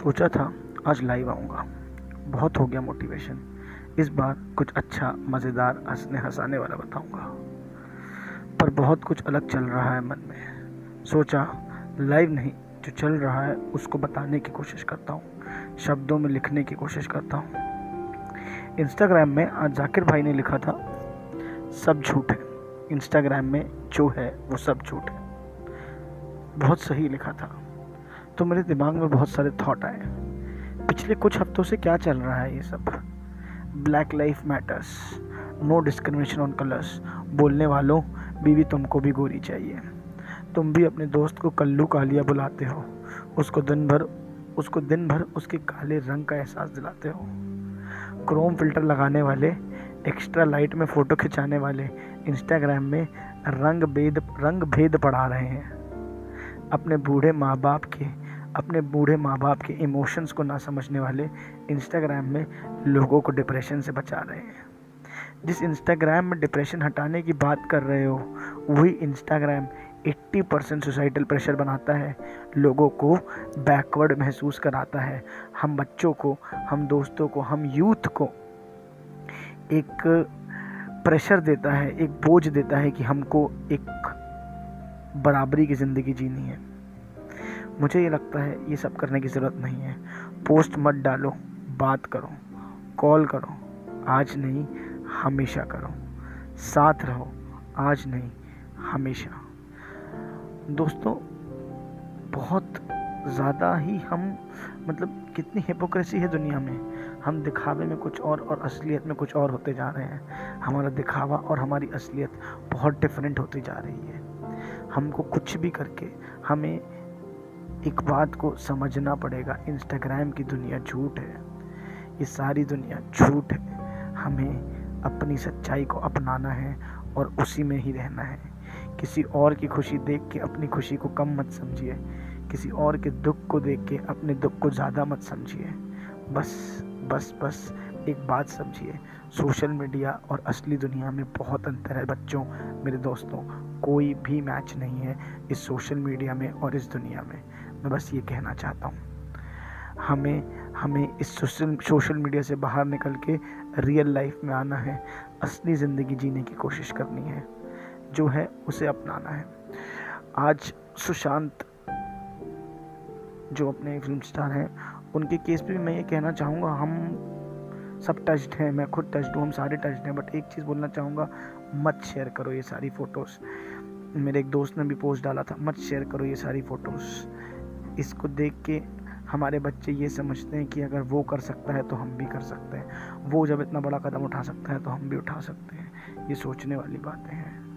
सोचा था आज लाइव आऊँगा। बहुत हो गया मोटिवेशन इस बार कुछ अच्छा मज़ेदार हंसने हंसाने वाला बताऊँगा। पर बहुत कुछ अलग चल रहा है मन में। सोचा लाइव नहीं, जो चल रहा है उसको बताने की कोशिश करता हूँ। शब्दों में लिखने की कोशिश करता हूँ। इंस्टाग्राम में आज जाकिर भाई ने लिखा था, सब झूठ है। इंस्टाग्राम में जो है, वो सब झूठ है। बहुत सही लिखा था। तो मेरे दिमाग में बहुत सारे थॉट आए। पिछले कुछ हफ्तों से क्या चल रहा है ये सब? Black life matters no discrimination on colours बोलने वालों, बीवी तुमको भी गोरी चाहिए। तुम भी अपने दोस्त को कल्लू कालिया बुलाते हो। उसको दिन भर, उसको दिन भर उसके काले रंग का एहसास दिलाते हो। क्रोम फ़िल्टर लगाने वाले एक्स्ट्रा लाइट में फ़ोटो खिंचाने वाले इंस्टाग्राम में रंग भेद रंग भेद पढ़ा रहे हैं। अपने बूढ़े माँ बाप के अपने बूढ़े माँ बाप के इमोशंस को ना समझने वाले इंस्टाग्राम में लोगों को डिप्रेशन से बचा रहे हैं। जिस इंस्टाग्राम में डिप्रेशन हटाने की बात कर रहे हो, वही इंस्टाग्राम 80 परसेंट सोसाइटल प्रेशर बनाता है, लोगों को बैकवर्ड महसूस कराता है। हम बच्चों को, हम दोस्तों को, हम यूथ को एक प्रेशर देता है, एक बोझ देता है कि हमको एक बराबरी की ज़िंदगी जीनी है। मुझे ये लगता है ये सब करने की ज़रूरत नहीं है। पोस्ट मत डालो, बात करो, कॉल करो, आज नहीं, हमेशा करो। साथ रहो, आज नहीं, हमेशा। दोस्तों, बहुत ज़्यादा ही हम मतलब कितनी हिपोक्रेसी है दुनिया में। हम दिखावे में कुछ और और असलियत में कुछ और होते जा रहे हैं। हमारा दिखावा और हमारी असलियत बहुत डिफरेंट होती जा रही है। हमको कुछ भी करके हमें एक बात को समझना पड़ेगा इंस्टाग्राम की दुनिया झूठ है। ये सारी दुनिया झूठ है। हमें अपनी सच्चाई को अपनाना है और उसी में ही रहना है। किसी और की खुशी देख के अपनी खुशी को कम मत समझिए। किसी और के दुख को देख के अपने दुख को ज़्यादा मत समझिए। बस बस बस एक बात समझिए सोशल मीडिया और असली दुनिया में बहुत अंतर है बच्चों, मेरे दोस्तों। कोई भी मैच नहीं है इस सोशल मीडिया में और इस दुनिया में। मैं बस ये कहना चाहता हूँ, हमें हमें इस सोशल सोशल मीडिया से बाहर निकल के रियल लाइफ में आना है। असली ज़िंदगी जीने की कोशिश करनी है, जो है उसे अपनाना है। आज सुशांत जो अपने फ़िल्म स्टार हैं, उनके केस पे भी मैं ये कहना चाहूँगा, हम सब टच्ड हैं, मैं खुद टच्ड हूँ, हम सारे टच्ड हैं बट एक चीज़ बोलना चाहूँगा, मत शेयर करो ये सारी फ़ोटोज़ मेरे एक दोस्त ने भी पोस्ट डाला था, मत शेयर करो ये सारी फ़ोटोज़ इसको देख के हमारे बच्चे ये समझते हैं कि अगर वो कर सकता है तो हम भी कर सकते हैं. वो जब इतना बड़ा कदम उठा सकता है तो हम भी उठा सकते हैं. ये सोचने वाली बातें हैं.